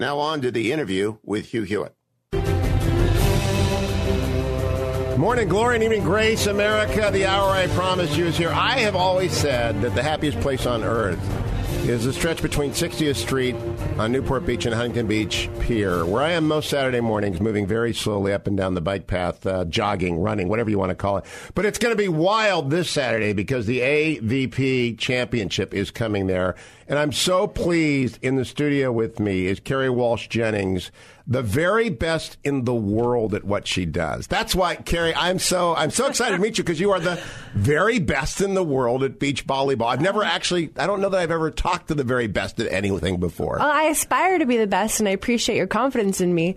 Now on to the interview with Hugh Hewitt. Morning glory and evening grace, America. The hour I promised you is here. I have always said that the happiest place on earth is the stretch between 60th Street on Newport Beach and Huntington Beach Pier, where I am most Saturday mornings, moving very slowly up and down the bike path, uh, jogging, running, whatever you want to call it. But it's going to be wild this Saturday because the AVP Championship is coming there. And I'm so pleased in the studio with me is Kerri Walsh Jennings, the very best in the world at what she does. That's why, Kerri, I'm so I'm so excited to meet you because you are the very best in the world at beach volleyball. I've never actually I don't know that I've ever talked to the very best at anything before. Well, I aspire to be the best, and I appreciate your confidence in me.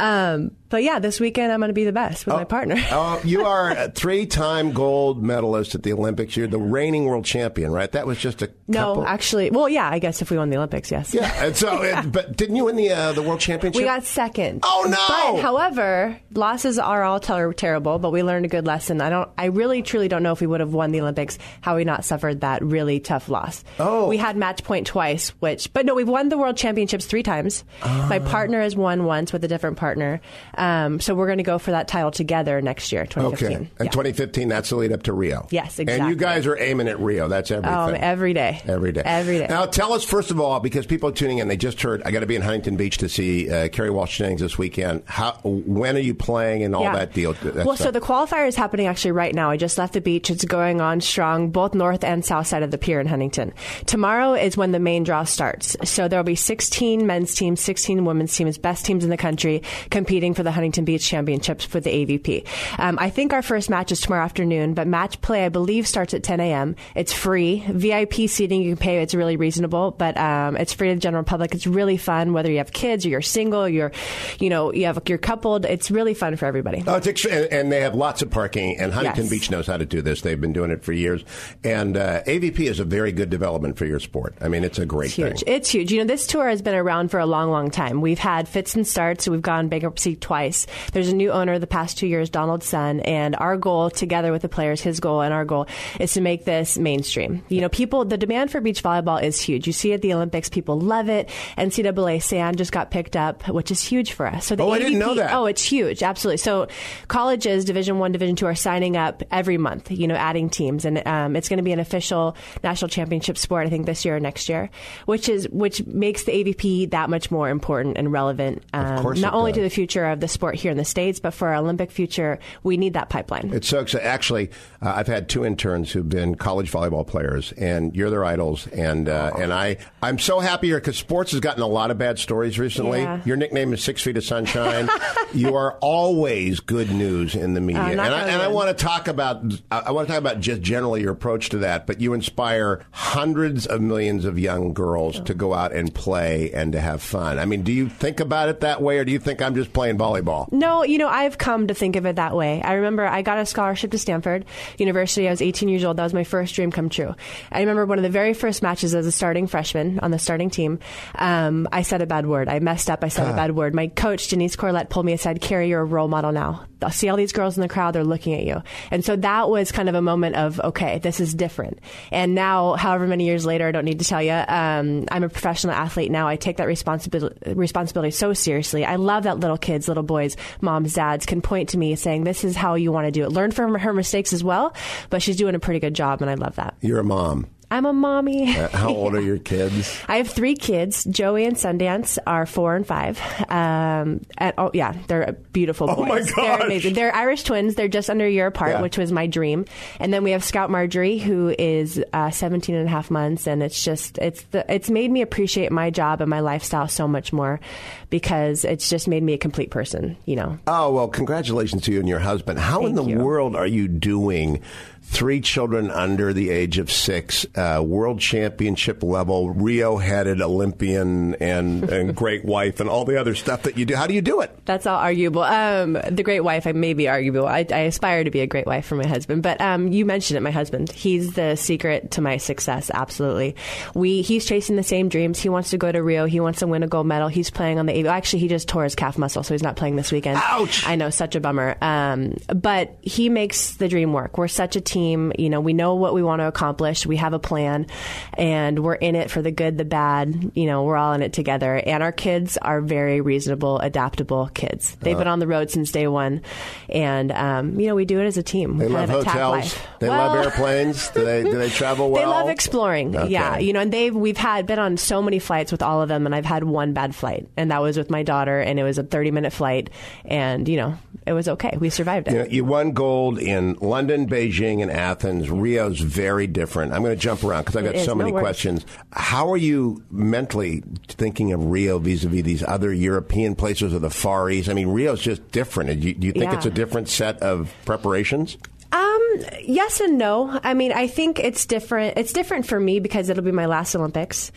Um, but yeah, this weekend I'm going to be the best with Oh, my partner. oh, you are a three-time gold medalist at the Olympics. You're the reigning world champion, right? That was just a no, couple- actually, well, yeah, I guess if we won the Olympics, yes. Yeah, and so, it, but didn't you win the uh, the world championship? We got second. Oh, no! But however, losses are all ter- terrible, but we learned a good lesson. I don't. I really, truly don't know if we would have won the Olympics had we not suffered that really tough loss. Oh. we had match point twice, which, but no, we've won the world championships three times. My Ah. partner has won once with a different partner, um, so we're going to go for that title together next year, 2015. Okay, and Yeah. 2015, that's the lead up to Rio. Yes, exactly. And you guys are aiming at Rio. That's everything. Um, every day. Every day. Every day. Now, tell us, first of all, because people are tuning in, they just heard, I got to be in Huntington Beach to see uh, Kerri Walsh Jennings this weekend. How, when are you playing and all Yeah. that deal? Well, so the qualifier is happening actually right now. I just left the beach. It's going on strong, both north and south side of the pier in Huntington. Tomorrow is when the main draw starts. So there will be 16 men's teams, 16 women's teams, best teams in the country competing for the Huntington Beach Championships for the AVP. Um, I think our first match is tomorrow afternoon, but match play, I believe, starts at 10 a.m. It's free. VIP seating, you can pay. It's really reasonable, but um, it's free to the general public. It's really fun, whether you have kids or you're single, you're, you know, you have, you're coupled. It's really fun for everybody. Oh, it's extra, and, and they have lots of parking. And Huntington Yes. Beach knows how to do this. They've been doing it for years. And uh, AVP is a very good development for your sport. I mean, it's a great It's huge. thing. It's huge. You know, this tour has been around for a long, long time. We've had fits and starts. We've gone bankruptcy twice. There's a new owner the past two years, Donald Sun, and our goal, together with the players, his goal and our goal, is to make this mainstream. You know, people, the demand for beach volleyball is huge. You see at the Olympics, people love it. NCAA sand just got picked up, which is huge for us. So the Oh, I didn't know that. Oh, it's huge. Absolutely. So colleges, Division One, Division Two, are signing up every month. You know, adding teams, and um, it's going to be an official national championship sport. I think this year or next year, which is which makes the AVP that much more important and relevant. Um, course not only does. to the future of the sport here in the states, but for our Olympic future, we need that pipeline. It's so exciting. Actually, uh, I've had two interns who've been college volleyball players, and you're their idols. And uh, and I I'm so happy here because sports has gotten a lot of bad stories recently. Yeah. Your nickname is Six Feet of Sunshine. you are always good news in the media, Uh, and I, and I want to talk about I I want to talk about just generally your approach to that. But you inspire hundreds of millions of young girls to go out and play and to have fun. I mean, do you think about it that way, or do you think I'm just playing volleyball? No, you know, I've come to think of it that way. I remember I got a scholarship to Stanford University. I was 18 years old. That was my first dream come true. I remember one of the very first matches as a starting freshman on the starting team. Um, I said a bad word. I messed up. I said a bad word. My coach, Denise Corlett, pulled me aside. Kerri, you're a role model now. I see all these girls in the crowd. They're looking at you. And so that was kind of a moment of, okay, this is different. And now, however many years later, I don't need to tell you, um, I'm a professional athlete now. I take that responsibility, responsibility so seriously. I love that little kids, little boys, moms, dads can point to me saying, this is how you want to do it. Learn from her mistakes as well, but she's doing a pretty good job, and I love that. You're a mom. I'm a mommy. Uh, how old are your kids? I have three kids. Joey and Sundance are four and five. Um, and, oh yeah, they're beautiful boys. Oh, my They're amazing. They're Irish twins. They're just under a year apart, Yeah. which was my dream. And then we have Scout Margery, who is uh, 17 and a half months, and it's just it's the, it's made me appreciate my job and my lifestyle so much more because it's just made me a complete person. You know. Oh, well, congratulations to you and your husband. How in the you. world are you doing three children under the age of six, uh, world championship level, Rio headed Olympian, and, and great wife, and all the other stuff that you do? How do you do it? That's all arguable. Um, the great wife, I may be arguable. I, I aspire to be a great wife for my husband, but um, you mentioned it. My husband, he's the secret to my success. Absolutely, we he's chasing the same dreams. He wants to go to Rio. He wants to win a gold medal. He's playing on the. AV Actually, he just tore his calf muscle, so he's not playing this weekend. Ouch! I know, such a bummer. Um, but he makes the dream work. We're such a team. You know, we know what we want to accomplish. We have a plan, and we're in it for the good, the bad. You know, we're all in it together. And our kids are very reasonable, adaptable kids. They've been on the road since day one, and um, you know, we do it as a team. They love hotels. They Well- love airplanes. Do they, do they travel well? They love exploring. Okay. Yeah, you know, and they've we've had been on so many flights with all of them, and I've had one bad flight, and that was with my daughter, and it was a thirty minute flight, and you know, it was okay. We survived it. You, know, you won gold in London, Beijing, and Athens. Rio's very different. I'm going to jump around because I've got is, so many questions. How are you mentally thinking of Rio vis-a-vis these other European places or the Far East? I mean, Rio's just different. Do you, do you think Yeah. it's a different set of preparations? Um, yes and no. I mean, I think it's different. It's different for me because it'll be my last Olympics.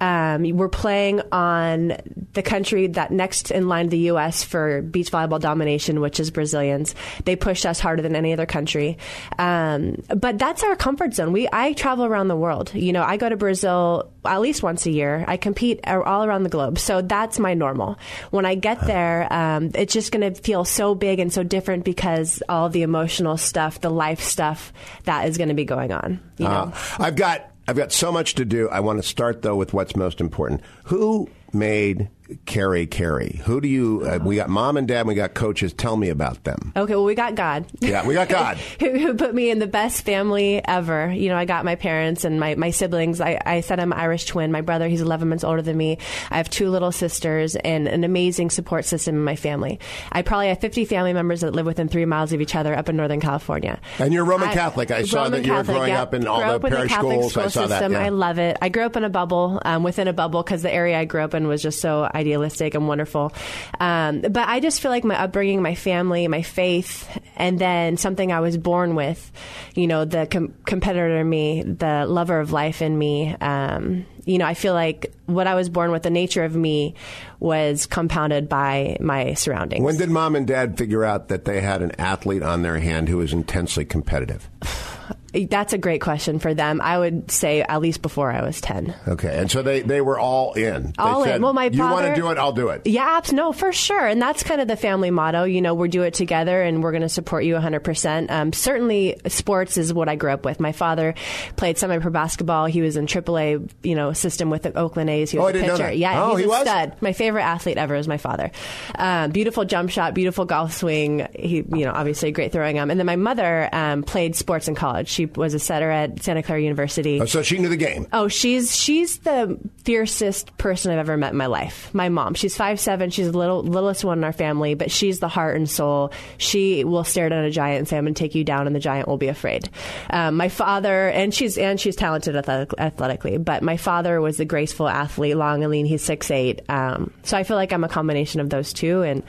Um, we're playing on the country that next in line the U.S. for beach volleyball domination, which is Brazilians. They pushed us harder than any other country. Um, but that's our comfort zone. We I travel around the world. You know, I go to Brazil at least once a year. I compete all around the globe, so that's my normal. When I get there, um, it's just going to feel so big and so different because all the emotional stuff, the life stuff that is going to be going on. You know, Uh, I've got I've got so much to do. I want to start though with what's most important. Who made Kerri Kerri? Who do you? Uh, we got mom and dad. We got coaches. Tell me about them. Okay, well, we got God. Yeah, we got God. who, who put me in the best family ever. You know, I got my parents and my, my siblings. I, I said I'm Irish twin. My brother, he's 11 months older than me. I have two little sisters and an amazing support system in my family. I probably have 50 family members that live within three miles of each other up in Northern California. And you're Roman I- Catholic. I saw Roman that you were Catholic, growing yeah. up in all Grew the parish schools. I School saw that, system. yeah. I love it. I grew up in a bubble, um, within a bubble, because the area I grew up in was just so idealistic and wonderful. Um, but I just feel like my upbringing, my family, my faith, and then something I was born with, you know, the com- competitor in me, the lover of life in me. Um, you know, I feel like what I was born with, the nature of me, was compounded by my surroundings. When did mom and dad figure out that they had an athlete on their hand who was intensely competitive? That's a great question for them. I would say at least before I was 10. Okay, and so they, they were all in. They All in. Well, my you want to do it, I'll do it. Yeah, no, for sure. And that's kind of the family motto. You know, we do it together and we're going to support you 100%. Um, certainly, sports is what I grew up with. My father played semi pro basketball. He was in AAA, you know, system with the Oakland A's. He was Oh, a pitcher. Yeah, Oh, he's he a was? stud. My favorite athlete ever is my father. Um, beautiful jump shot, beautiful golf swing. He, you know, obviously great throwing arm. And then my mother um, played sports in college. She was a setter at Santa Clara University. Oh, so she knew the game. Oh, she's she's the fiercest person I've ever met in my life. My mom. She's five seven. She's the little littlest one in our family, but she's the heart and soul. She will stare down a giant and say, "I'm going to take you down," and the giant will be afraid. Um, my father, and she's and she's talented athletic, athletically, but my father was the graceful athlete, long and lean. He's six eight. Um, so I feel like I'm a combination of those two, and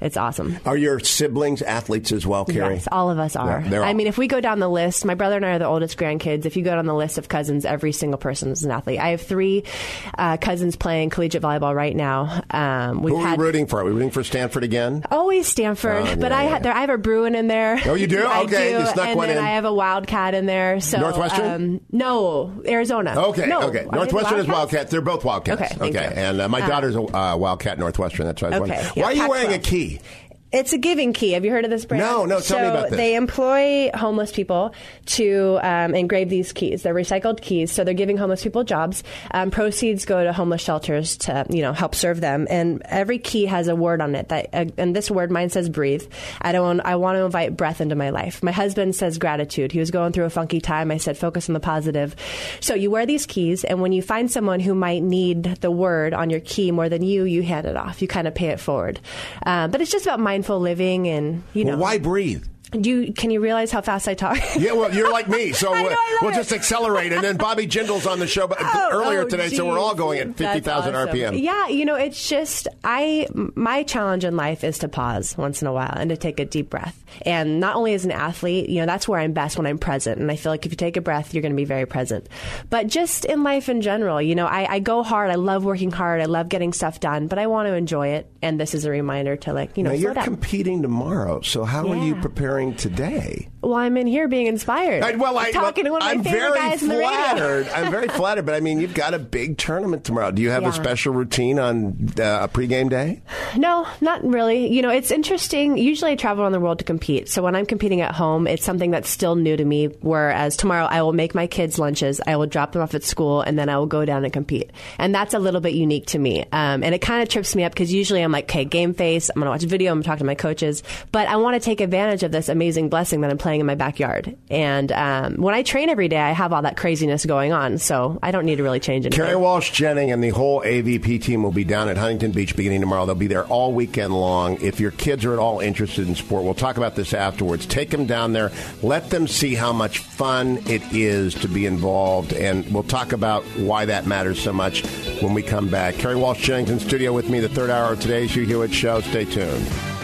it's awesome. Are your siblings athletes as well, Kerri? Yes, all of us are. Yeah, I all- mean, if we go down the list, my brother and I are the oldest grandkids. If you go down the list of cousins, every single person is an athlete. I have three uh, cousins playing collegiate volleyball right now. Um, we've Who are had we rooting for? Are we rooting for Stanford again? always Stanford, Oh, but I yeah. there. I have a Bruin in there. Oh, you do? I Okay, do. you snuck and one then in. I have a Wildcat in there. So Northwestern? Um, no, Arizona. Okay, no, okay. Northwestern is Wildcat. They're both Wildcats. Okay, thank you. And uh, my Uh, daughter's a uh, Wildcat Northwestern. That's why I was Okay, wondering. yeah, Why are you Pac-12. wearing a key? It's a giving key. Have you heard of this brand? No, no, tell so me about this. They employ homeless people to um, engrave these keys. They're recycled keys, so they're giving homeless people jobs. Um, proceeds go to homeless shelters to you know help serve them. And every key has a word on it. That uh, and this word mine says breathe. I don't. I want to invite breath into my life. My husband says gratitude. He was going through a funky time. I said focus on the positive. So you wear these keys, and when you find someone who might need the word on your key more than you, you hand it off. You kind of pay it forward. Uh, but it's just about mindful living and you know Well, why breathe? Do you, can you realize how fast I talk? Yeah, well, you're like me, so I know, we'll, I we'll it. just accelerate. And then Bobby Jindal's on the show Oh, earlier oh, today, so we're all going at 50,000 awesome. RPM. Yeah, you know, it's just I my challenge in life is to pause once in a while and to take a deep breath. And not only as an athlete, you know, that's where I'm best when I'm present. And I feel like if you take a breath, you're going to be very present. But just in life in general, you know, I, I go hard. I love working hard. I love getting stuff done, but I want to enjoy it. And this is a reminder to like, you know, Now, you're down. competing tomorrow, so how are you Yeah. Today? Well, I'm in here being inspired. I, well, I, talking to one of my I'm favorite very guys in the flattered. I'm very flattered, but I mean, you've got a big tournament tomorrow. Do you have Yeah. a special routine on uh, a pregame day? No, not really. You know, it's interesting. Usually I travel around the world to compete. So when I'm competing at home, it's something that's still new to me. Whereas tomorrow I will make my kids lunches, I will drop them off at school, and then I will go down and compete. And that's a little bit unique to me. Um, and it kind of trips me up because usually I'm like, okay, game face, I'm going to watch a video, I'm going to talk to my coaches. But I want to take advantage of this amazing blessing that I'm playing in my backyard. And um, when I train every day, I have all that craziness going on. So I don't need to really change anything. Kerri Walsh Jennings and the whole AVP team will be down at Huntington Beach beginning tomorrow. They'll be there all weekend long. If your kids are at all interested in sport, we'll talk about this afterwards. Take them down there. Let them see how much fun it is to be involved. And we'll talk about why that matters so much when we come back. Kerri Walsh Jennings in studio with me, the third hour of today's Hugh Hewitt Show. Stay tuned.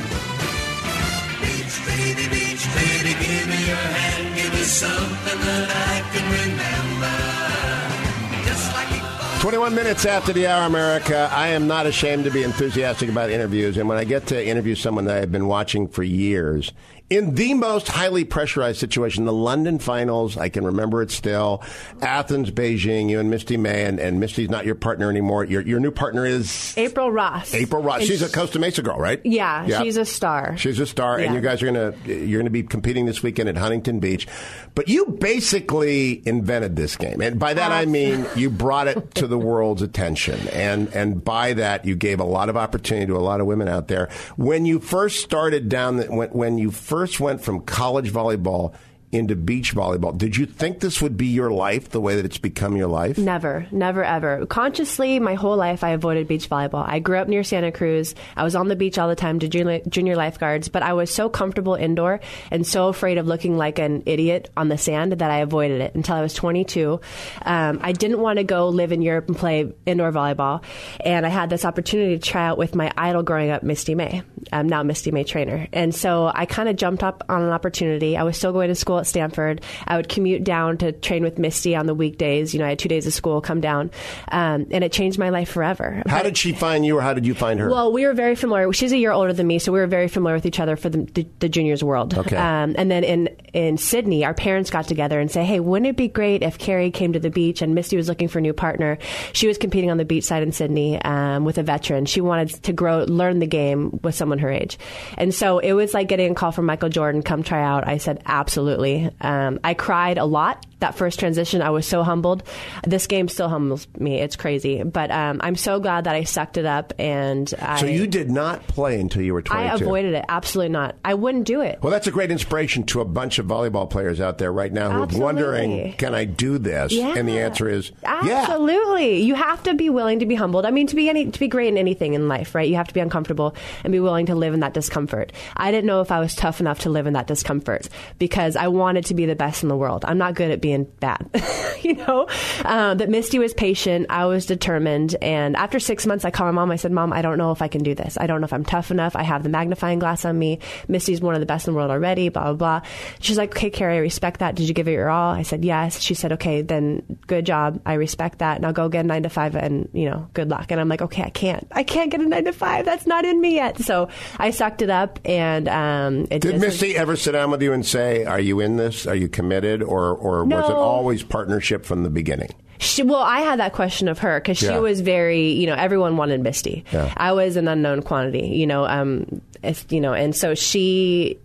21 minutes after the hour, America. I am not ashamed to be enthusiastic about interviews. And when I get to interview someone that I've been watching for years, in the most highly pressurized situation, the London finals, I can remember it still. Athens, Beijing, you and Misty May, and, and Misty's not your partner anymore. Your, your new partner is April Ross. April Ross. And She's a Costa Mesa girl, right? Yeah, she's a star. She's a star, and you guys are gonna you're gonna be competing this weekend at Huntington Beach. But you basically invented this game, and by that I mean you brought it to the world's attention, and and by that you gave a lot of opportunity to a lot of women out there. When you first started down, the, when when you first went from college volleyball into beach volleyball, did you think this would be your life the way that it's become your life? Never, never, ever. Consciously, my whole life, I avoided beach volleyball. I grew up near Santa Cruz. I was on the beach all the time to junior, lifeguards, but I was so comfortable indoor and so afraid of looking like an idiot on the sand that I avoided it until I was 22. Um, I didn't want to go live in Europe and play indoor volleyball, and I had this opportunity to try out with my idol growing up, Misty May. I'm now Misty May Treanor, and so I kind of jumped up on an opportunity. I was still going to school at Stanford. I would commute down to train with Misty on the weekdays. You know, I had two days of school, come down, um, and it changed my life forever. How But- did she find you, or how did you find her? well, we were very familiar. She's a year older than me, so we were very familiar with each other for the, the, the juniors world. Okay. Um, and then in in Sydney, our parents got together and say, "Hey, wouldn't it be great if Kerri came to the beach and Misty was looking for a new partner? She was competing on the beach side in Sydney um, with a veteran. She wanted to grow, learn the game with someone her age, and so it was like getting a call from Michael Jordan, come try out. I said, absolutely. Um, I cried a lot that first transition. I was so humbled. This game still humbles me. It's crazy, but um, I'm so glad that I sucked it up and I. so you did not play until you were 22. I avoided it. Absolutely not. I wouldn't do it. Well, that's a great inspiration to a bunch of volleyball players out there right now who are wondering, can I do this? Yeah. And the answer is, yeah. Absolutely. You have to be willing to be humbled. I mean, to be any, to be great in anything in life, right? You have to be uncomfortable and be willing to live in that discomfort. I didn't know if I was tough enough to live in that discomfort because I wanted to be the best in the world. I'm not good at being bad, you know. Um, but Misty was patient. I was determined. And after six months, I called my mom. I said, "Mom, I don't know if I can do this. I don't know if I'm tough enough. I have the magnifying glass on me. Misty's one of the best in the world already. Blah blah blah." She's like, "Okay, Kerri, I respect that. Did you give it your all?" I said, "Yes." She said, "Okay, then good job. I respect that. Now go get a nine to five, and you know, good luck." And I'm like, "Okay, I can't. I can't get a nine to five. That's not in me yet." So I sucked it up, and um, it Did Misty ever sit down with you and say, "Are you in this? Are you committed?" Or, or was it always partnership from the beginning? She, well, I had that question of her because she Yeah. was very, you know, everyone wanted Misty. Yeah. I was an unknown quantity, you know, um, if, you know, and so she.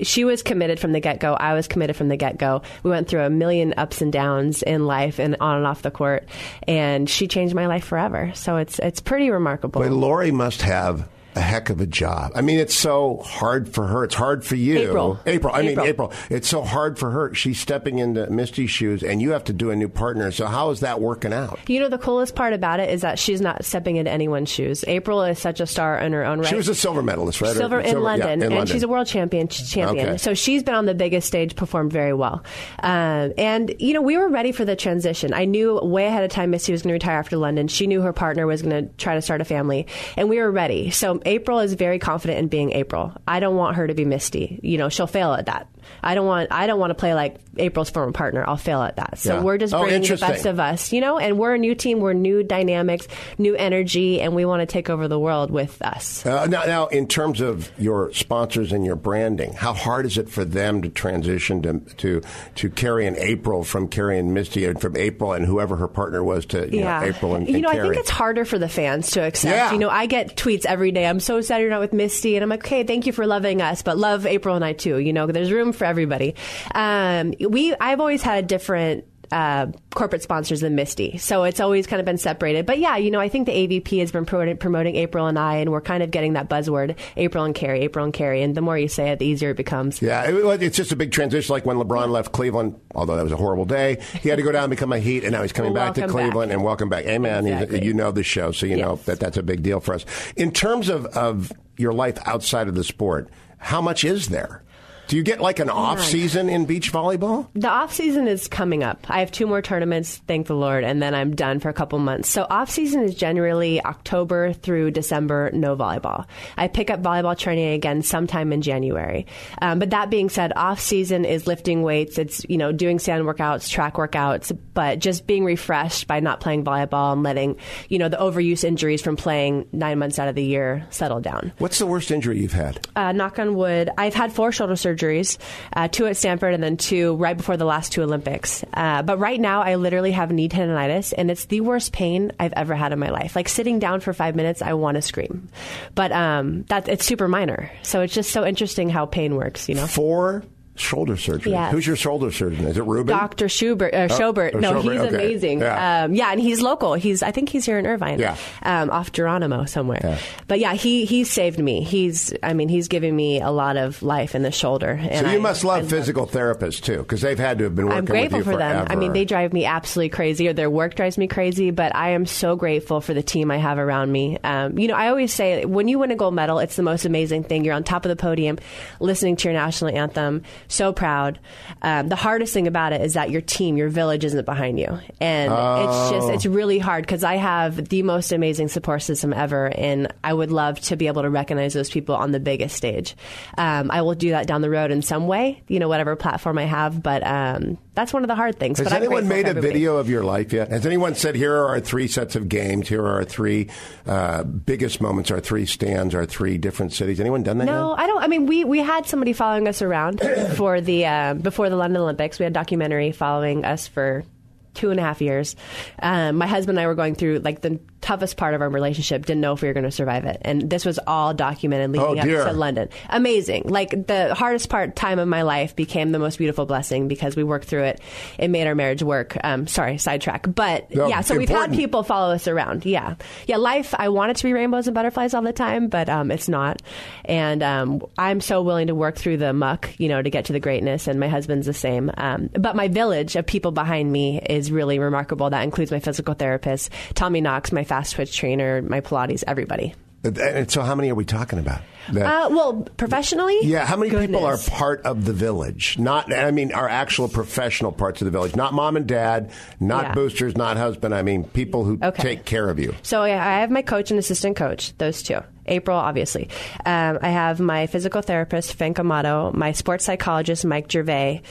She was committed from the get go. I was committed from the get go. We went through a million ups and downs in life and on and off the court, and she changed my life forever. So it's it's pretty remarkable. But Lori must have a heck of a job. I mean, it's so hard for her. It's hard for you. April. April. I mean, April. April. It's so hard for her. She's stepping into Misty's shoes, and you have to do a new partner. So how is that working out? You know, the coolest part about it is that she's not stepping into anyone's shoes. April is such a star in her own right. She was a silver medalist, right? Silver in yeah, London, in and London. she's a world champion. Champion, Okay. so she's been on the biggest stage, performed very well. Um, and you know, we were ready for the transition. I knew way ahead of time Misty was going to retire after London. She knew her partner was going to try to start a family, and we were ready. So April is very confident in being April. I don't want her to be Misty. You know, she'll fail at that. I don't want. I don't want to play like April's former partner. I'll fail at that. So Yeah. we're just Oh, bringing the best of us, you know. And we're a new team. We're new dynamics, new energy, and we want to take over the world with us. Uh, now, now, in terms of your sponsors and your branding, how hard is it for them to transition to to, to Kerri and April from Kerri and Misty, and from April and whoever her partner was to you know, April and, you and know, Kerri? I think it's harder for the fans to accept. Yeah. You know, I get tweets every day. I'm so sad you're not with Misty, and I'm like, okay, thank you for loving us, but love April and I too. You know, there's room for everybody. Um, we, I've always had different. Uh, corporate sponsors than Misty, so it's always kind of been separated. But yeah, you know, I think the AVP has been promoting, promoting April and I, and we're kind of getting that buzzword, April and Kerri, April and Kerri, and the more you say it, the easier it becomes. Yeah, it, it's just a big transition. Like when LeBron left Cleveland, although that was a horrible day, he had to go down and become a Heat, and now he's coming Well, back to Cleveland. back. And welcome back, Amen. Exactly. you know the show, so you know that that's a big deal for us. In terms of of your life outside of the sport, how much is there? Do you get like an off season in beach volleyball? The off season is coming up. I have two more tournaments, thank the Lord, and then I'm done for a couple months. So off season is generally October through December, no volleyball. I pick up volleyball training again sometime in January. Um, but that being said, off season is lifting weights. It's you know doing sand workouts, track workouts, but just being refreshed by not playing volleyball and letting you know the overuse injuries from playing nine months out of the year settle down What's the worst injury you've had? uh, knock on wood, I've had four shoulder surgeries, uh, two at Stanford and then two right before the last two Olympics. Uh, but right now, I literally have knee tendonitis, and it's the worst pain I've ever had in my life. Like sitting down for five minutes, I want to scream. But um, that it's super minor, so it's just so interesting how pain works. You know. Four shoulder surgery. Yes. Who's your shoulder surgeon? Is it Ruben? Dr. Schubert, uh, Schobert. oh, no, Schobert, he's okay. amazing. Yeah. Um, yeah, and he's local. He's I think he's here in Irvine. Yeah. Um, off Geronimo somewhere. Yeah. But yeah, he he saved me. He's I mean he's giving me a lot of life in the shoulder. And so you I- must I love physical therapists too, because they've had to have been working I'm grateful for them. I mean, they drive me absolutely crazy, or their work drives me crazy. But I am so grateful for the team I have around me. Um, you know, I always say when you win a gold medal, it's the most amazing thing. You're on top of the podium, listening to your national anthem, so proud. Um, the hardest thing about it is that your team, your village, isn't behind you, and it's just it's really hard because I have the most amazing support system ever, and I would love to be able to recognize those people on the biggest stage. Um, I will do that down the road in some way, you know, whatever platform I have, but um, that's one of the hard things. Has anyone made a video of your life yet? Has anyone said, here are our three sets of games, here are our three uh, biggest moments, our three stands, our three different cities? Anyone done that No, yet? I don't. I mean, we, we had somebody following us around for the uh, before the London Olympics. We had a documentary following us for two and a half years. Um, my husband and I were going through like the toughest part of our relationship. Didn't know if we were going to survive it, and this was all documented leading Oh, up to London. Amazing. Like the hardest part time of my life became the most beautiful blessing because we worked through it. It made our marriage work. Um, sorry, sidetrack. But No, yeah, so we've had people follow us around. Yeah, yeah. Life. I want it to be rainbows and butterflies all the time, but um, it's not. And um, I'm so willing to work through the muck, you know, to get to the greatness. And my husband's the same. Um, but my village of people behind me is really remarkable. That includes my physical therapist, Tommy Knox, my fast twitch trainer, my Pilates, everybody. And so, how many are we talking about? Uh, well, professionally, yeah, how many people are part of the village? Not, I mean, our actual professional parts of the village. Not mom and dad, not Yeah. boosters, not husband. I mean, people who Okay. take care of you. So I I have my coach and assistant coach, those two. April, obviously. Um, I have my physical therapist, Frank Amato, my sports psychologist, Mike Gervais.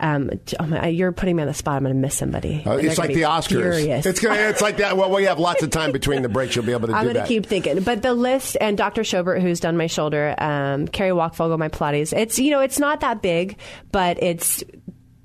Um, oh my, you're putting me on the spot. I'm going to miss somebody. Uh, it's like the Oscars. furious. It's gonna, it's like that. Well, we have lots of time between the breaks. You'll be able to I'm do going to keep thinking. But the list and Dr. Schobert, who's done my shoulder, um, Carrie Walkfogle, my Pilates. It's, you know, it's not that big, but it's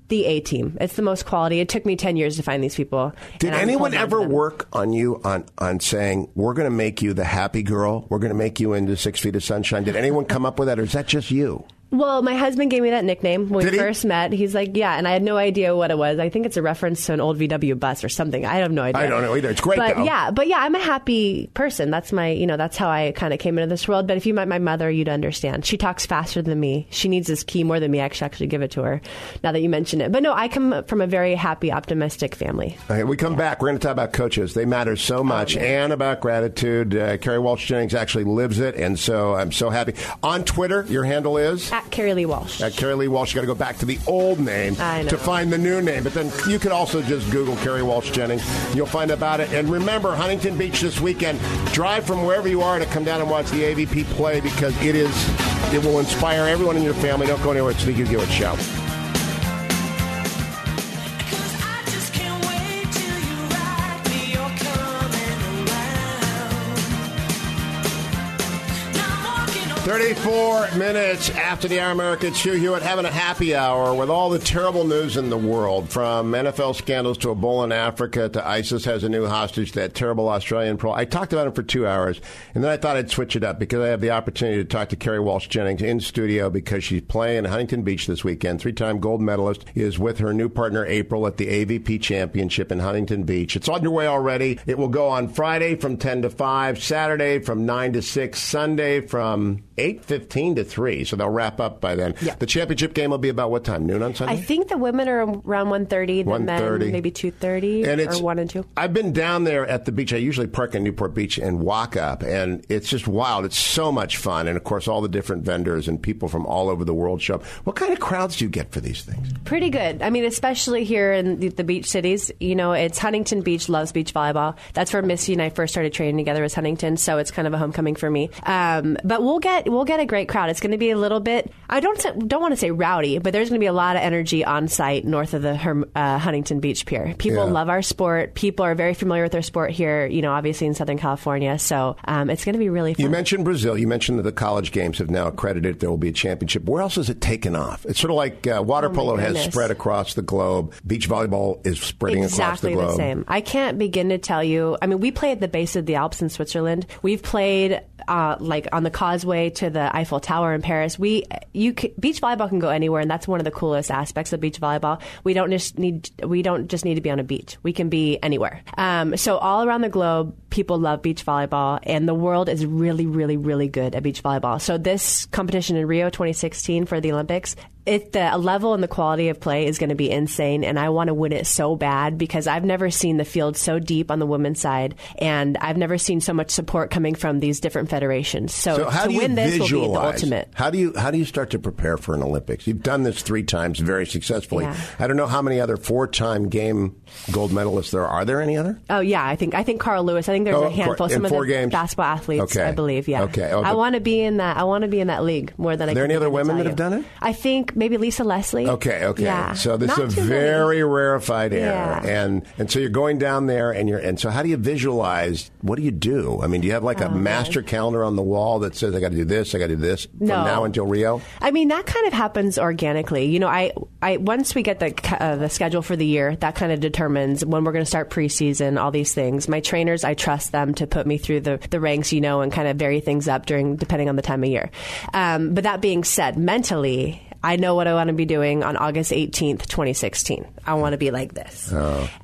the A team. It's the most quality. It took me 10 years to find these people. Did anyone holding on to ever work on you on, on saying, we're going to make you the happy girl? We're going to make you into Six Feet of Sunshine? Did anyone come up with that, or is that just you? Well, my husband gave me that nickname when Did we he? first met. He's like, yeah, and I had no idea what it was. I think it's a reference to an old VW bus or something. I have no idea. I don't know either. It's great, but though. yeah, but yeah, I'm a happy person. That's my, you know, that's how I kind of came into this world. But if you met my mother, you'd understand. She talks faster than me. She needs this key more than me. I should actually give it to her. Now that you mention it, but no, I come from a very happy, optimistic family. Okay, we come back. We're going to talk about coaches. They matter so much, and about gratitude. Uh, Kerri Walsh Jennings actually lives it, and so I'm so happy. On Twitter, your handle is At Kerri Lee Walsh. at Kerri Lee Walsh. You got to go back to the old name to find the new name, but then you could also just Google Kerri Walsh Jennings. You'll find about it. And remember, Huntington Beach this weekend. Drive from wherever you are to come down and watch the AVP play because it is it will inspire everyone in your family. Don't go anywhere. It's the Hugh Hewitt Show. 34 minutes after the hour, America. It's Hugh Hewitt having a happy hour with all the terrible news in the world, from NFL scandals to Ebola in Africa to ISIS has a new hostage, that terrible Australian pro. I talked about it for two hours, and then I thought I'd switch it up because I have the opportunity to talk to Kerri Walsh Jennings in studio because she's playing Huntington Beach this weekend. Three-time gold medalist is with her new partner April at the AVP Championship in Huntington Beach. It's underway already. It will go on Friday from 10 to 5, Saturday from 9 to 6, Sunday from 8.15 to 3. So they'll wrap up by then. Yeah. The championship game will be about what time? Noon on Sunday? I think the women are around 130, the 1:30. men maybe 230 and it's or 1 and 2. I've been down there at the beach. I usually park in Newport Beach and walk up, and it's just wild. It's so much fun, and of course, all the different vendors and people from all over the world show up. What kind of crowds do you get for these things? Pretty good. I mean, especially here in the, the beach cities. You know, it's Huntington Beach loves beach volleyball. That's where Misty and I first started training together. Was Huntington, so it's kind of a homecoming for me. Um, but we'll get we'll get a great crowd. It's going to be a little bit. I don't say- don't want to say rowdy, but there's going to be a lot of energy on site north of the Herm, uh, Huntington Beach Pier. People Yeah. love our sport. People are very familiar with our sport here. You know, obviously in Southern California. So um, it's going to be really fun. You mentioned Brazil. You mentioned that the college games have now accredited there will be a championship. Where else is it taken off? It's sort of like uh, water Oh, polo has spread across the globe. Beach volleyball is spreading exactly across the globe. same. I can't begin to tell you. I mean, we play at the base of the Alps in Switzerland. We've played uh, like on the causeway to the Eiffel Tower in Paris. We you beach volleyball can go anywhere, and that's one of the coolest aspects of beach volleyball. We don't just need we don't just need to be on a beach. We can be anywhere. Um, so all around the globe, people love beach volleyball, and the world is really, really, really good at beach volleyball. So this competition in Rio 2016 for the Olympics it the level and the quality of play is going to be insane and I want to win it so bad because I've never seen the field so deep on the women's side and I've never seen so much support coming from these different federations. So, So how to do you win this will be the ultimate. How do you how do you start to prepare for an Olympics? You've done this three times very successfully. Yeah. I don't know how many other four time game gold medalists there are. Are there any other? Oh yeah, I think I think Carl Lewis. I think there's Oh, a handful. Some of the games? basketball athletes, Okay. I believe. Yeah. Okay. Oh, I want to be in that. I want to be in that league more than I. Are there any other women that have done it? I think maybe Lisa Leslie. Okay, okay. Yeah. So this Not is a too many. very rarefied air, Yeah. and and so you're going down there, and you're and so how do you visualize? What do you do? I mean, do you have like a Oh, master calendar on the wall that says I got to do this, I got to do this from No. now until Rio? I mean, that kind of happens organically. You know, I, I once we get the uh, the schedule for the year, that kind of determines when we're going to start preseason. All these things. My trainers, I trust them to put me through the, the ranks, you know, and kind of vary things up during depending on the time of year. Um, but that being said, mentally. I know what I want to be doing on August 18th, 2016. I want to be like this.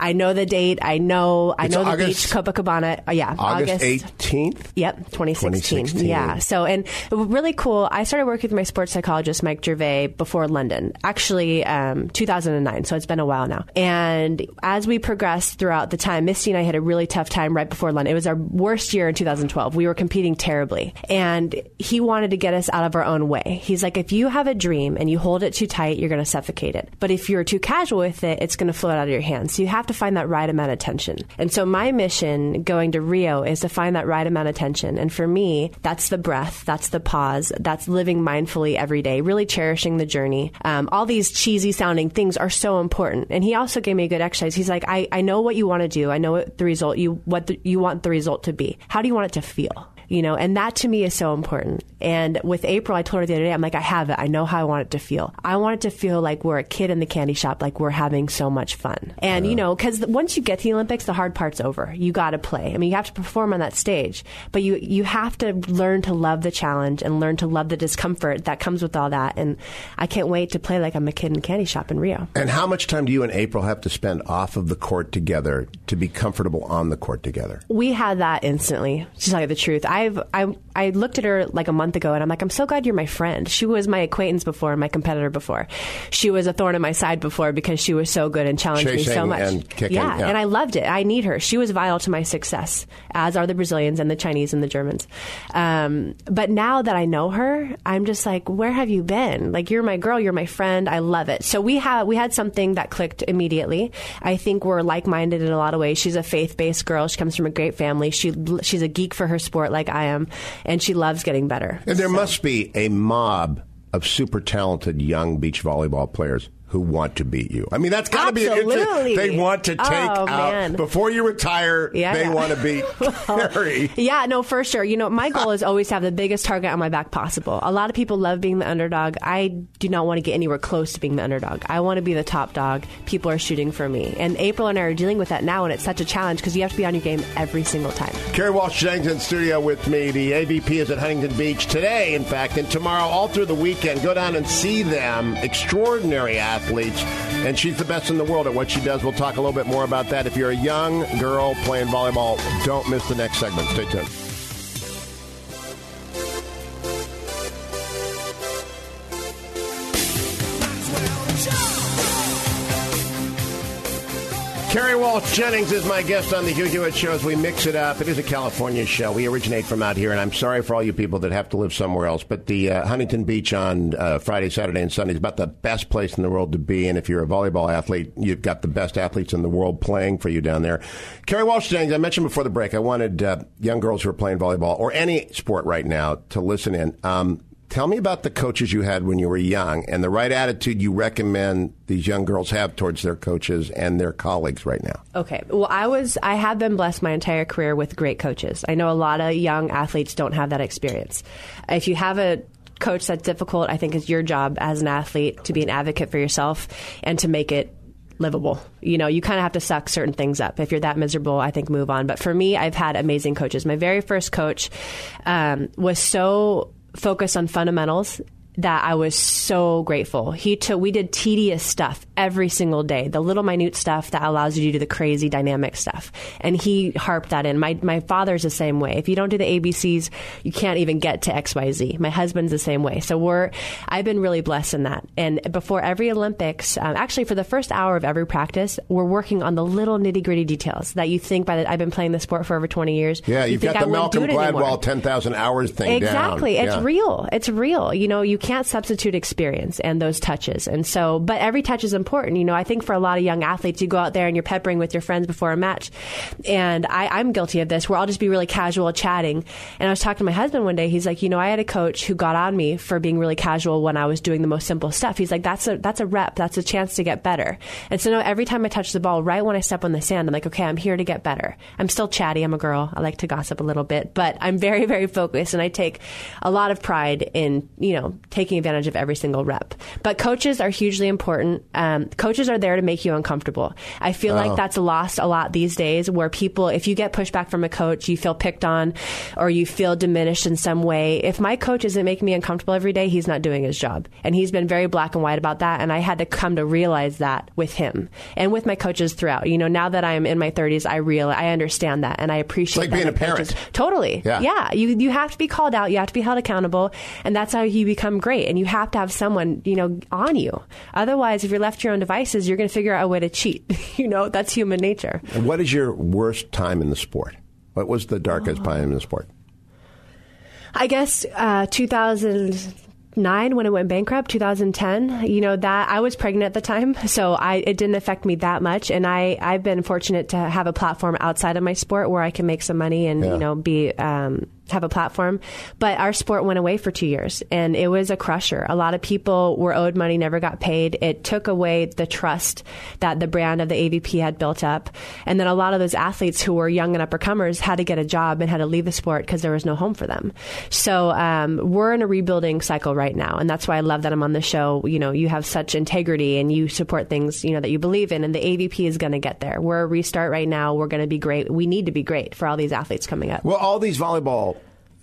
I know the date. I know. I Oh. It's know the August- beach, Copacabana. Uh, yeah, August eighteenth. Yep, 2016. 2016. Yeah. So, and really cool. I started working with my sports psychologist, Mike Gervais, before London, actually, um, 2009. So it's been a while now. And as we progressed throughout the time, Misty and I had a really tough time right before London. It was our worst year in 2012. We were competing terribly. And he wanted to get us out of our own way. He's like, if you have a dream and you hold it too tight, you're going to suffocate it. But if you're too casual with it, it's going to float out of your hands. So you have to find that right amount of tension. And so my mission going to Rio is to find that right amount of tension. And for me, that's the breath, that's the pause, that's living mindfully every day, really cherishing the journey. Um, all these cheesy sounding things are so important. And he also gave me a good exercise. He's like, I, I know what you want to do. I know what the result you what the, you want the result to be. How do you want it to feel? You know, and that to me is so important. And with April, I told her the other day, I'm like, I have it. I know how I want it to feel. I want it to feel like we're a kid in the candy shop, like we're having so much fun. And, you know, because once you get to the Olympics, the hard part's over. You got to play. I mean, you have to perform on that stage, but you, you have to learn to love the challenge and learn to love the discomfort that comes with all that. And I can't wait to play like I'm a kid in candy shop in Rio. And how much time do you and April have to spend off of the court together to be comfortable on the court together? We had that instantly. To tell you the truth, I've I I looked at her like a month ago, and I'm like, I'm so glad you're my friend. She was my acquaintance before, my competitor before. She was a thorn in my side before because she was so good and challenged me so much. and kicking, yeah, yeah. and I loved it. I need her. She was vital to my success, as are the Brazilians and the Chinese and the Germans. Um, but now that I know her, I'm just like, where have you been? Like, you're my girl. You're my friend. I love it. So we had we had something that clicked immediately. I think we're like minded in a lot of ways. She's a faith based girl. She comes from a great family. She she's a geek for her sport like I am, and she loves getting better. And there must be a mob of super talented young beach volleyball players who want to beat you. I mean, that's got to be an interest. They want to take Oh, out man. before you retire. Yeah, they yeah. want to beat Kerri. Yeah, no, for sure. You know, my goal is always to have the biggest target on my back possible. A lot of people love being the underdog. I do not want to get anywhere close to being the underdog. I want to be the top dog. People are shooting for me. And April and I are dealing with that now, and it's such a challenge because you have to be on your game every single time. Kerri Walsh Jennings in studio with me. The AVP is at Huntington Beach today, in fact, and tomorrow, all through the weekend. Go down and see them. Extraordinary athletes. Bleach and she's the best in the world at what she does. We'll talk a little bit more about that. If you're a young girl playing volleyball, don't miss the next segment. Stay tuned. Walsh Jennings is my guest on the Hugh Hewitt Show as we mix it up. It is a California show. We originate from out here, and I'm sorry for all you people that have to live somewhere else. But the uh, Huntington Beach on uh, Friday, Saturday, and Sunday is about the best place in the world to be. And if you're a volleyball athlete, you've got the best athletes in the world playing for you down there. Kerri Walsh Jennings, I mentioned before the break, I wanted uh, young girls who are playing volleyball or any sport right now to listen in. Um, Tell me about the coaches you had when you were young and the right attitude you recommend these young girls have towards their coaches and their colleagues right now. Okay. Well, I was I have been blessed my entire career with great coaches. I know a lot of young athletes don't have that experience. If you have a coach that's difficult, I think it's your job as an athlete to be an advocate for yourself and to make it livable. You know, you kind of have to suck certain things up. If you're that miserable, I think move on. But for me, I've had amazing coaches. My very first coach um, was so focused on fundamentals that I was so grateful. He took we did tedious stuff every single day, the little minute stuff that allows you to do the crazy dynamic stuff. And he harped that in. My my father's the same way. If you don't do the ABCs, you can't even get to XYZ. My husband's the same way. So we're I've been really blessed in that. And before every Olympics, um, actually for the first hour of every practice, we're working on the little nitty gritty details that you think by the I've been playing the sport for over 20 years. Yeah, you you've think got the Malcolm. Gladwell 10,000 hours thing Exactly. down. It's Yeah. real. It's real. You know, you can't substitute experience and those touches. And so, but every touch is important. You know, I think for a lot of young athletes, you go out there and you're peppering with your friends before a match. And I, I'm guilty of this where I'll just be really casual chatting. And I was talking to my husband one day. He's like, you know, I had a coach who got on me for being really casual when I was doing the most simple stuff. He's like, that's a, that's a rep. That's a chance to get better. And so now every time I touch the ball, right when I step on the sand, I'm like, okay, I'm here to get better. I'm still chatty. I'm a girl. I like to gossip a little bit, but I'm very, very focused and I take a lot of pride in, you know, taking advantage of every single rep. But coaches are hugely important. Um, Um, coaches are there to make you uncomfortable. I feel like oh. that's lost a lot these days where people, if you get pushback from a coach, you feel picked on or you feel diminished in some way. If my coach isn't making me uncomfortable every day, he's not doing his job. And he's been very black and white about that. And I had to come to realize that with him and with my coaches throughout. You know, now that I'm in my 30s, I real I understand that and I appreciate like that being a parent. coaches. Totally. Yeah. Yeah. You you have to be called out. You have to be held accountable, and that's how you become great. And you have to have someone you know on you. Otherwise, if you're left to your own devices, you're going to figure out a way to cheat. you know, that's human nature. And what is your worst time in the sport? What was the darkest time in the sport? I guess uh, 2009 when it went bankrupt, 2010. You know that I was pregnant at the time, so I it didn't affect me that much. And I I've been fortunate to have a platform outside of my sport where I can make some money and Yeah. you know be. Um, have a platform. But our sport went away for two years, and it was a crusher. A lot of people were owed money, never got paid. It took away the trust that the brand of the AVP had built up, and then a lot of those athletes who were young and uppercomers had to get a job and had to leave the sport because there was no home for them. So um, we're in a rebuilding cycle right now, and that's why I love that I'm on the show. You know, you have such integrity and you support things you know that you believe in, and the AVP is going to get there. We're a restart right now. We're going to be great. We need to be great for all these athletes coming up. Well, all these volleyball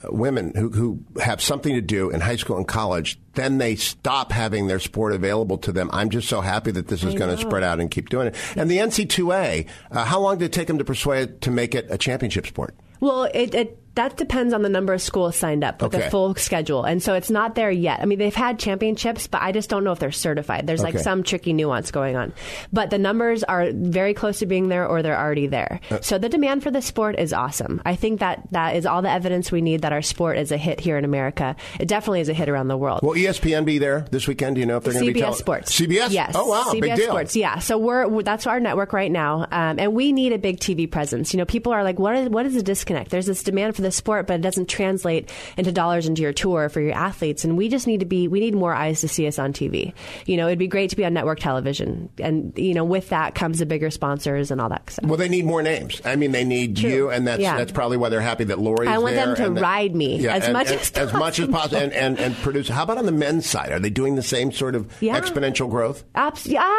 women who, who have something to do in high school and college, then they stop having their sport available to them. I'm just so happy that this is going to spread out and keep doing it. And the NC2A, uh, how long did it take them to persuade to make it a championship sport? Well, it, it that depends on the number of schools signed up with Okay. the full schedule, and so it's not there yet. I mean, they've had championships, but I just don't know if they're certified. There's like some tricky nuance going on, but the numbers are very close to being there, or they're already there. Uh, so the demand for the sport is awesome. I think that that is all the evidence we need that our sport is a hit here in America. It definitely is a hit around the world. Will ESPN be there this weekend? Do you know if they're going to be CBS tell- Sports. CBS? Yes. Oh, wow. CBS big deal. Sports. Yeah. So we're, we're- that's our network right now, um, and we need a big TV presence. You know, people are like, "What is what is the disconnect?" There's this demand for the sport, but it doesn't translate into dollars into your tour for your athletes, and we just need to be. We need more eyes to see us on TV. You know, it'd be great to be on network television, and you know, with that comes the bigger sponsors and all that stuff. Well, they need more names. I mean, they need True. you, and that's Yeah. that's probably why they're happy that Lori's I want them to that- ride me Yeah, as and- much and- as as much as possible, and, and and produce. How about on the men's side? Are they doing the same sort of Yeah. exponential growth? Abs- yeah,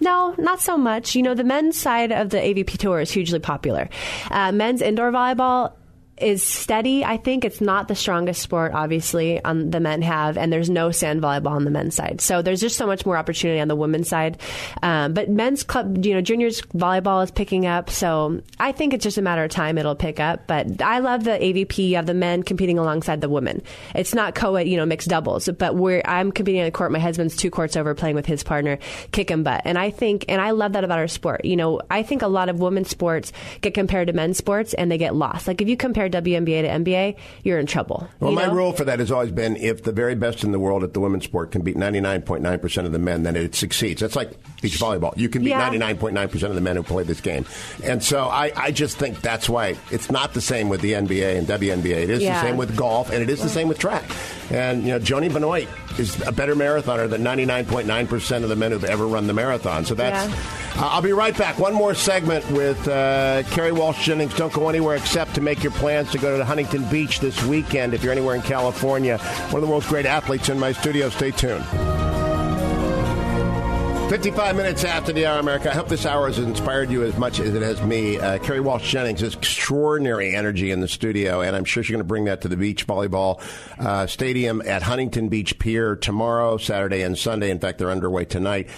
no, not so much. You know, the men's side of the AVP tour is hugely popular. Uh, men's indoor volleyball is steady. I think it's not the strongest sport, obviously, on the men have, and there's no sand volleyball on the men's side. So there's just so much more opportunity on the women's side. Um, but men's club, you know, juniors volleyball is picking up. So I think it's just a matter of time it'll pick up. But I love the AVP. of the men competing alongside the women. It's not co-ed, you know, mixed doubles, but we're I'm competing on a court. My husband's two courts over, playing with his partner, kick and butt. And I think, and I love that about our sport. You know, I think a lot of women's sports get compared to men's sports, and they get lost. Like if you compare WNBA to NBA, you're in trouble. Well, my know? rule for that has always been if the very best in the world at the women's sport can beat 99.9% of the men, then it succeeds. That's like beach volleyball. You can beat Yeah. 99.9% of the men who play this game. And so I, I just think that's why it's not the same with the NBA and WNBA. It is Yeah. the same with golf, and it is the same with track. And, you know, Joni Benoit is a better marathoner than 99.9% of the men who've ever run the marathon. So that's. Yeah. Uh, I'll be right back. One more segment with uh, Kerri Walsh Jennings. Don't go anywhere except to make your plans to go to the Huntington Beach this weekend if you're anywhere in California. One of the world's great athletes in my studio. Stay tuned. 55 minutes after the hour, America. I hope this hour has inspired you as much as it has me. Uh, Kerri Walsh Jennings has extraordinary energy in the studio, and I'm sure she's going to bring that to the beach volleyball uh, stadium at Huntington Beach Pier tomorrow, Saturday, and Sunday. In fact, they're underway tonight.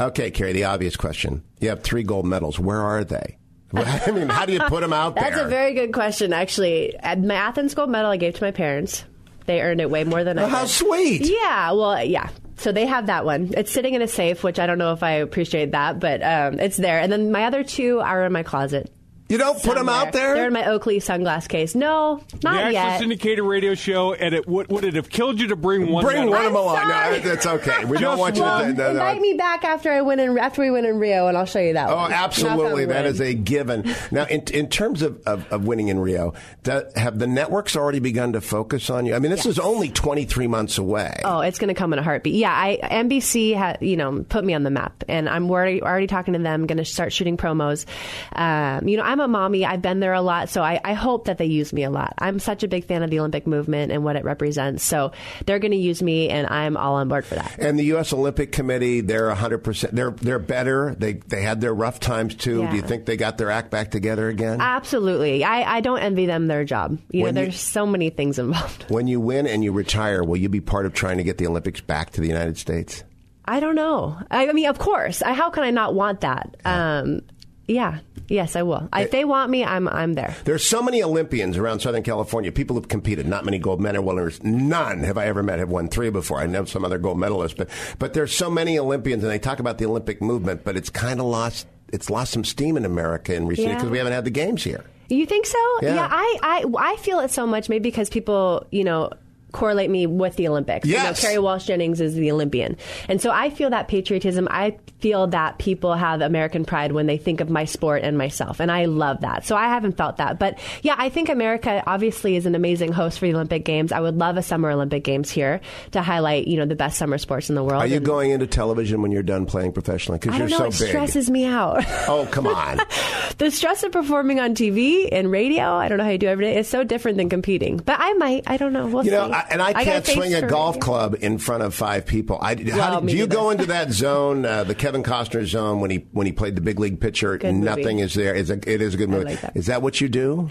Okay, Kerri, the obvious question. You have three gold medals. Where are they? I mean, how do you put them out there? That's a very good question, actually. At My Athens gold medal I gave to my parents. They earned it way more than I Oh, how did. sweet. Yeah, well, yeah. So they have that one. It's sitting in a safe, which I don't know if I appreciate that, but um, it's there. And then my other two are in my closet. You don't put them out there? They're in my Oakley sunglass case. No, The not National yet. Syndicated Radio Show, and it would, would it have killed you to bring one? Bring one of them along. sorry. No, that's okay. We don't want you to. one. no, no. Invite me back after I win in after we win in Rio, and I'll show you that. Oh, one. absolutely. Knock on That wood. is a given. Now, in, in terms of, of, of winning in Rio, do- have the networks already begun to focus on you? I mean, this is only 23 months away. Oh, it's going to come in a heartbeat. Yeah, I NBC had you know put me on the map, and I'm already already talking to them. Going to start shooting promos. Um, you know, I'm a mommy. I've been there a lot, so I, I hope that they use me a lot. I'm such a big fan of the Olympic movement and what it represents. So they're going to use me, and I'm all on board for that. And the U.S. Olympic Committee, they're 100%. They're, they're better. They, they had their rough times, too. Yeah. Do you think they got their act back together again? Absolutely, I, I don't envy them their job. You know, When you- there's so many things involved. when you win and you retire, will you be part of trying to get the Olympics back to the United States? I don't know. I, I mean, of course. I, how can I not want that? Um, yeah. Yes, I will. If they want me, I'm I'm there. There's so many Olympians around Southern California. People have competed. Not many gold medal winners. None have I ever met have won three before. I know some other gold medalists, but but there's so many Olympians, and they talk about the Olympic movement, but it's kind of lost. It's lost some steam in America in recent Yeah. because we haven't had the games here. You think so? Yeah. I, I I feel it so much. Maybe because people, you know. Correlate me with the Olympics. You know, Yes. Kerri Walsh Jennings is the Olympian. And so I feel that patriotism. I feel that people have American pride when they think of my sport and myself. And I love that. So I haven't felt that. But yeah, I think America obviously is an amazing host for the Olympic Games. I would love a Summer Olympic Games here to highlight, you know, the best summer sports in the world. Are you And going into television when you're done playing professionally? Because you're know. so it big. stresses me out. Oh, come on. the stress of performing on TV and radio, I don't know how you do every day, is so different than competing. But I might. I don't know. We'll You know, see. I, and I can't face swing a golf club in front of five people. I, how Well, do, me do you go into that zone, uh, the Kevin Costner zone, when he when he played the big league pitcher? Good movie. nothing is there. It's a, it is a good movie. like that. Is that what you do?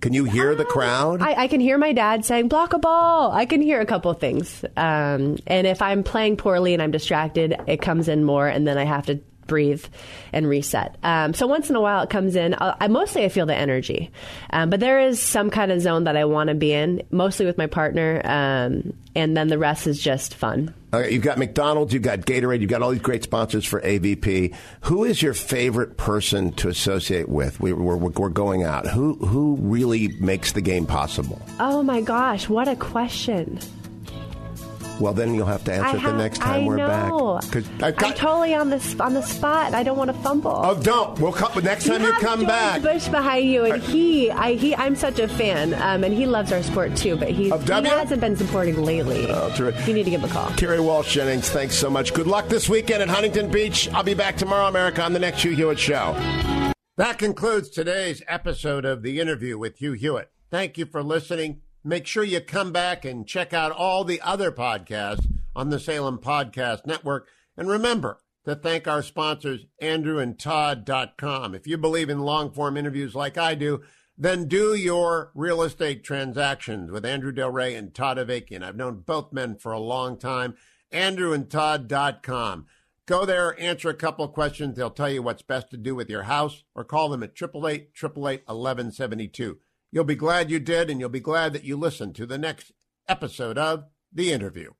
Can you hear the crowd? I, I can hear my dad saying "block a ball." I can hear a couple things, um, and if I'm playing poorly and I'm distracted, it comes in more, and then I have to breathe and reset. Um, so once in a while, it comes in. I, I mostly I feel the energy, um, but there is some kind of zone that I want to be in, mostly with my partner, um, and then the rest is just fun. Okay, you've got McDonald's, you've got Gatorade, you've got all these great sponsors for AVP. Who is your favorite person to associate with? We, we're, we're going out. Who who really makes the game possible? Oh my gosh, what a question! Well, then you'll have to answer I it the next time I we're know. back. 'Cause I've got- I'm totally on this on the spot. I don't want to fumble. oh, don't. We'll come next time you, have come George back. Bush behind you, and he, I, he, I'm such a fan, um, and he loves our sport too. But Of he hasn't been supporting lately. Oh, terrific. You need to give him a call. Kerri Walsh Jennings, thanks so much. Good luck this weekend at Huntington Beach. I'll be back tomorrow, America, on the next Hugh Hewitt Show. That concludes today's episode of The Interview with Hugh Hewitt. Thank you for listening. Make sure you come back and check out all the other podcasts on the Salem Podcast Network. And remember to thank our sponsors, andrewandtodd.com. If you believe in long form interviews like I do, then do your real estate transactions with Andrew Del Rey and Todd Avakian. I've known both men for a long time. andrewandtodd.com. Go there, answer a couple of questions. They'll tell you what's best to do with your house or call them at 888 888 1172. You'll be glad you did, and you'll be glad that you listened to the next episode of The Interview.